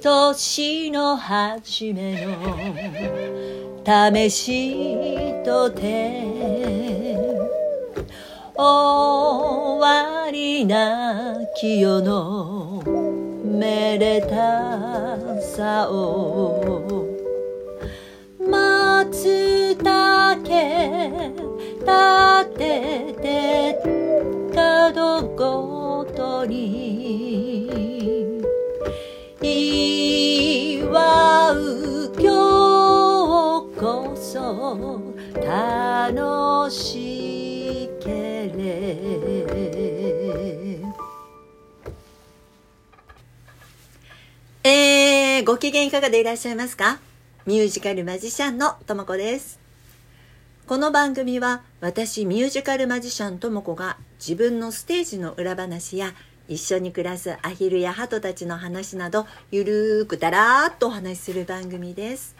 年の初めの試しとて終わりなき世のめでたさを松茸立てて角ごとに楽しけれ。えー、ご機嫌いかがでいらっしゃいますか？ミュージカルマジシャンのともこです。この番組は私ミュージカルマジシャンともこが自分のステージの裏話や一緒に暮らすアヒルやハトたちの話などゆるーくだらーっとお話しする番組です。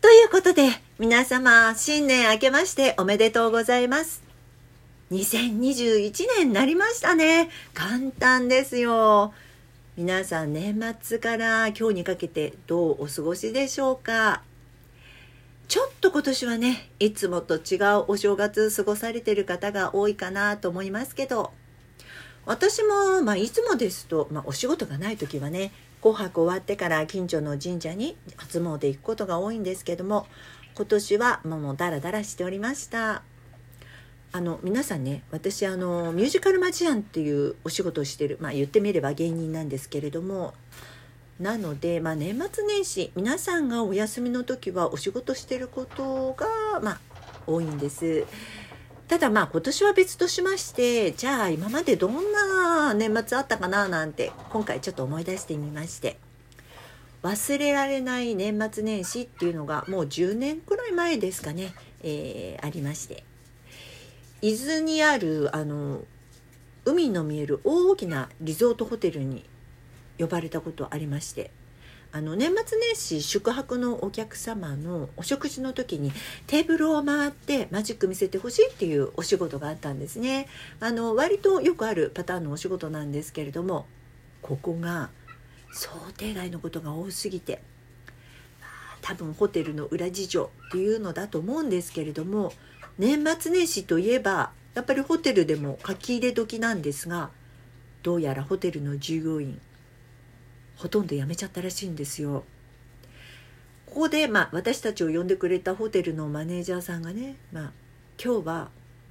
ということで皆様新年明けましておめでとうございます。2021年になりましたね。簡単ですよ。皆さん年末から今日にかけてどうお過ごしでしょうかちょっと今年はねいつもと違うお正月過ごされてる方が多いかなと思いますけど私も、まあ、いつもですと、まあ、お仕事がない時はね紅白終わってから近所の神社に初詣行くことが多いんですけども今年はもうダラダラしておりましたあの皆さんね私あのミュージカルマジアンっていうお仕事をしてるまあ言ってみれば芸人なんですけれどもなので、まあ、年末年始皆さんがお休みの時はお仕事してることが、まあ、多いんです。ただまあ今年は別としましてじゃあ今までどんな年末あったかななんて今回ちょっと思い出してみまして。忘れられない年末年始っていうのがもう10年くらい前ですかね、えー、ありまして。伊豆にあるあの海の見える大きなリゾートホテルに呼ばれたことありまして。あの年末年始宿泊のお客様のお食事の時にテーブルを回ってマジック見せてほしいっていうお仕事があったんですね。あの割とよくあるパターンのお仕事なんですけれどもここが想定外のことが多すぎて多分ホテルの裏事情っていうのだと思うんですけれども年末年始といえばやっぱりホテルでも書き入れ時なんですがどうやらホテルの従業員ほとんど辞めちゃったらしいんですよ。ここで、まあ、私たちを呼んでくれたホテルのマネージャーさんがね、まあ、今日は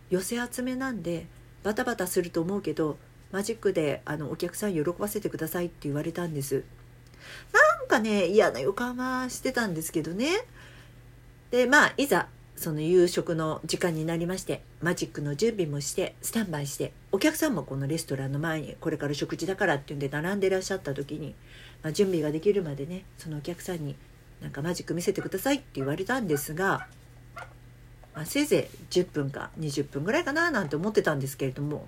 寄せ集めなんでバタバタすると思うけどマジックであのお客さん喜ばせてくださいって言われたんです。なんかね嫌な予感はしてたんですけどね。でまあいざその夕食の時間になりましてマジックの準備もしてスタンバイしてお客さんもこのレストランの前にこれから食事だからっていうんで並んでらっしゃった時に、まあ、準備ができるまでねそのお客さんになんかマジック見せてくださいって言われたんですが、まあ、せいぜい10分か20分ぐらいかななんて思ってたんですけれども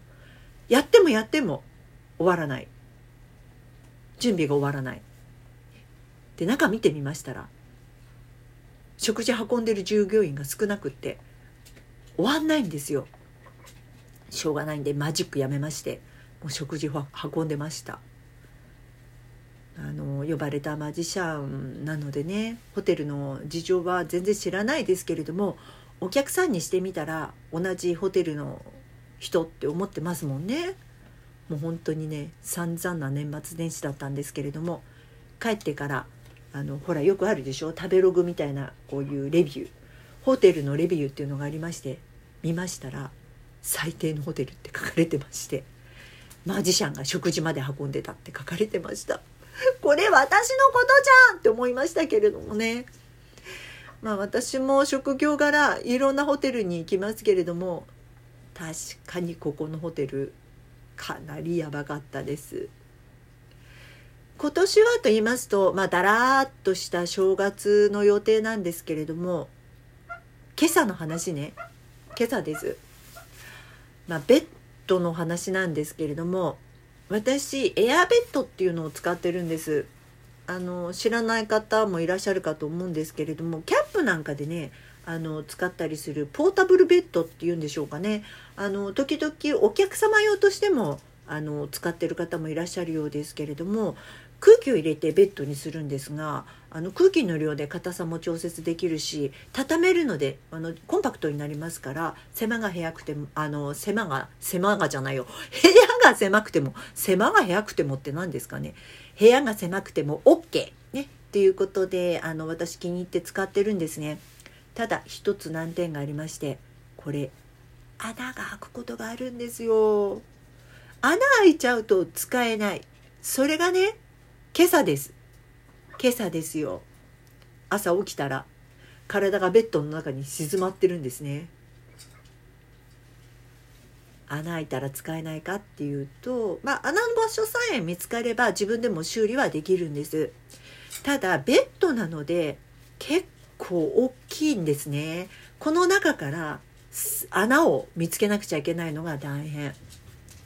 やってもやっても終わらない。準備が終わらない。で中見てみましたら食事運んでる従業員が少なくって終わんないんですよ。しょうがないんでマジックやめましてもう食事を運んでました。あの呼ばれたマジシャンなのでねホテルの事情は全然知らないですけれどもお客さんにしてみたら同じホテルの人って思ってますもんね。もう本当にね散々な年末年始だったんですけれども帰ってからあのほらよくあるでしょ？食べログみたいなこういうレビュー。ホテルのレビューっていうのがありまして見ましたら最低のホテルって書かれてましてマジシャンが食事まで運んでたって書かれてました。これ私のことじゃんって思いましたけれどもね。まあ私も職業柄いろんなホテルに行きますけれども確かにここのホテルかなりやばかったです。今年はと言いますと、まあ、だらーっとした正月の予定なんですけれども、今朝の話ね、今朝です。まあ、ベッドの話なんですけれども、私、エアベッドっていうのを使ってるんです。あの、知らない方もいらっしゃるかと思うんですけれども、キャンプなんかでね、あの使ったりするポータブルベッドっていうんでしょうかねあの時々お客様用としてもあの使ってる方もいらっしゃるようですけれども空気を入れてベッドにするんですがあの空気の量で硬さも調節できるし畳めるのであのコンパクトになりますから狭が部屋くてもあの狭が狭がじゃないよ。部屋が狭くても狭が部屋くてもって何ですかね。部屋が狭くても OK ね。っていうことであの私気に入って使ってるんですね。ただ一つ難点がありましてこれ穴が開くことがあるんですよ。穴開いちゃうと使えない。それがね今朝です。今朝ですよ。朝起きたら体がベッドの中に静まってるんですね。穴開いたら使えないかっていうとまあ穴の場所さえ見つかれば自分でも修理はできるんです。ただベッドなので結構大きいんですね。この中から穴を見つけなくちゃいけないのが大変。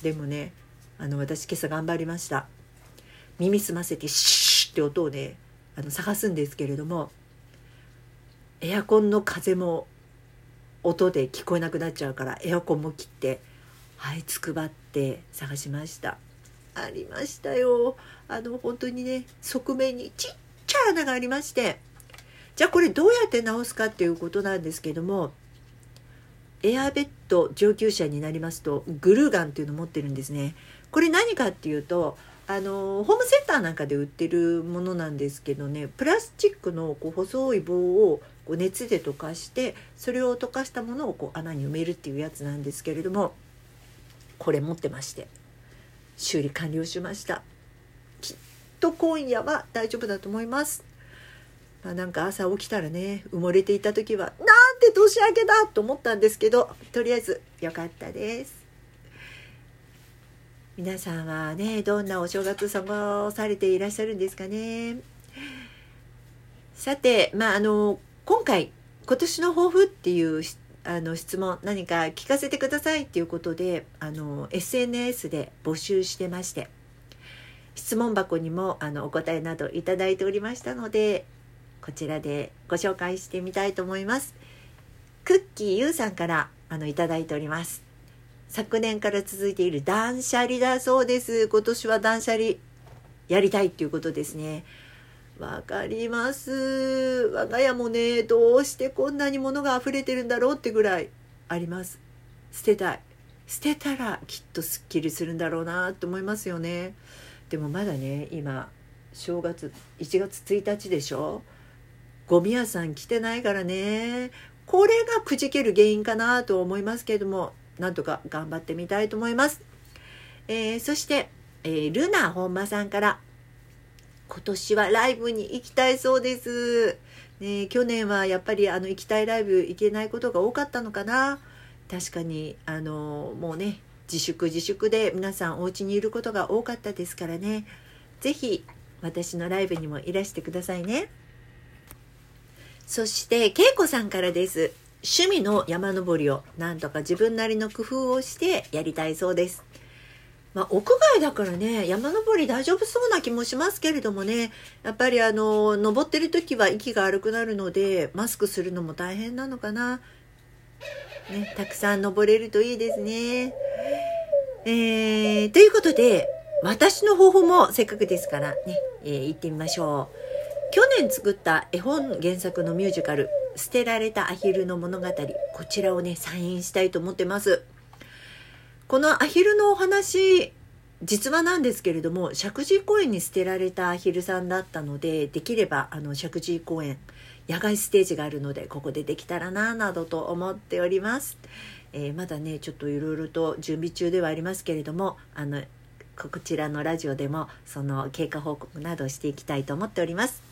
でもねあの私今朝頑張りました。耳澄ませてシューって音をねあの探すんですけれどもエアコンの風も音で聞こえなくなっちゃうからエアコンも切ってはいつくばって探しましたありましたよあの本当にね側面にちっちゃい穴がありましてじゃあこれどうやって直すかっていうことなんですけどもエアベッド上級者になりますとグルーガンっていうの持ってるんですね。これ何かっていうとあのホームセンターなんかで売ってるものなんですけどねプラスチックのこう細い棒をこう熱で溶かしてそれを溶かしたものをこう穴に埋めるっていうやつなんですけれどもこれ持ってまして修理完了しました。きっと今夜は大丈夫だと思います。まあ、なんか朝起きたらね埋もれていた時はなんて年明けだと思ったんですけどとりあえず良かったです。皆さんはねどんなお正月過ごされていらっしゃるんですかねさてまああの今回今年の抱負っていうあの質問何か聞かせてくださいっていうことであの SNS で募集してまして質問箱にもあのお答えなどいただいておりましたのでこちらでご紹介してみたいと思います。クッキーゆうさんからあのいただいております。昨年から続いている断捨離だそうです。今年は断捨離やりたいっていうことですね。わかります。我が家もね、どうしてこんなに物が溢れてるんだろうってぐらいあります。捨てたい。捨てたらきっとすっきりするんだろうなと思いますよね。でもまだね、今、正月、1月1日でしょゴミ屋さん来てないからねこれがくじける原因かなと思いますけれどもなんとか頑張ってみたいと思います、えー、そして、えー、ルナ本間さんから今年はライブに行きたいそうです、ね、去年はやっぱりあの行きたいライブ行けないことが多かったのかな確かにあのもうね自粛自粛で皆さんお家にいることが多かったですからね是非私のライブにもいらしてくださいね。そして、恵子さんからです。趣味の山登りをなんとか自分なりの工夫をしてやりたいそうです。まあ、屋外だからね、山登り大丈夫そうな気もしますけれどもね、やっぱりあの、登ってる時は息が荒くなるので、マスクするのも大変なのかな。ね、たくさん登れるといいですね。えー、ということで、私の方法もせっかくですからね、えー、行ってみましょう。去年作った絵本原作のミュージカル「捨てられたアヒルの物語」こちらをね再演したいと思ってます。このアヒルのお話実話なんですけれども石神井公園に捨てられたアヒルさんだったのでできればあの石神井公園野外ステージがあるのでここでできたらななどと思っております、えー、まだねちょっといろいろと準備中ではありますけれどもあのこちらのラジオでもその経過報告などしていきたいと思っております。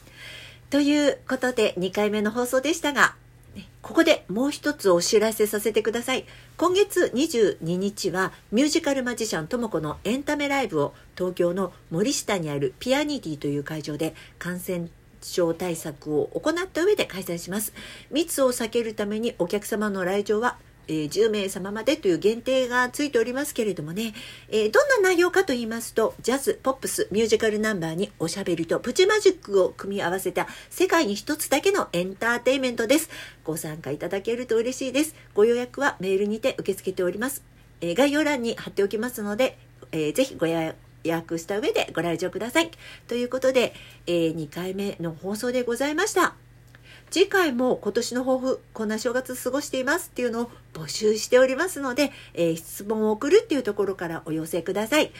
ということで2回目の放送でしたが、ここでもう一つお知らせさせてください。今月22日はミュージカルマジシャンともこのエンタメライブを東京の森下にあるピアニティという会場で感染症対策を行った上で開催します。密を避けるためにお客様の来場はえー、10名様までという限定がついておりますけれどもね、えー、どんな内容かと言いますと、ジャズ、ポップス、ミュージカルナンバーにおしゃべりとプチマジックを組み合わせた世界に一つだけのエンターテイメントです。ご参加いただけると嬉しいです。ご予約はメールにて受け付けております。えー、概要欄に貼っておきますので、えー、ぜひご予約した上でご来場ください。ということで、えー、2回目の放送でございました。次回も今年の抱負、こんな正月過ごしていますっていうのを募集しておりますので、えー、質問を送るっていうところからお寄せください。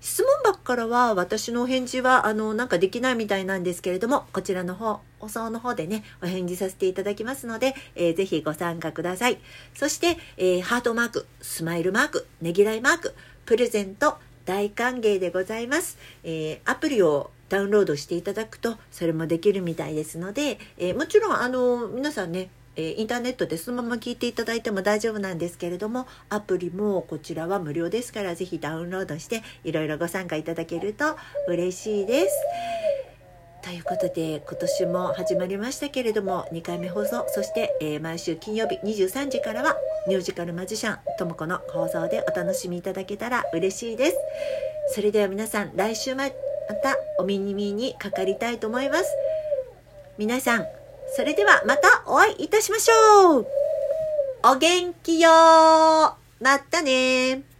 質問箱からは私のお返事はあのなんかできないみたいなんですけれどもこちらの方放送の方でねお返事させていただきますので、えー、ぜひご参加くださいそして、えー、ハートマークスマイルマークねぎらいマークプレゼント大歓迎でございます、えー、アプリをダウンロードしていただくとそれもできるみたいですので、えー、もちろんあの皆さんねえインターネットでそのまま聞いていただいても大丈夫なんですけれどもアプリもこちらは無料ですから是非ダウンロードしていろいろご参加いただけると嬉しいです。ということで今年も始まりましたけれども2回目放送そして、えー、毎週金曜日23時からはミュージカルマジシャンともこの放送でお楽しみいただけたら嬉しいです。それでは皆さん来週またお耳にかかりたいと思います。皆さんそれではまたお会いいたしましょう。お元気よまたね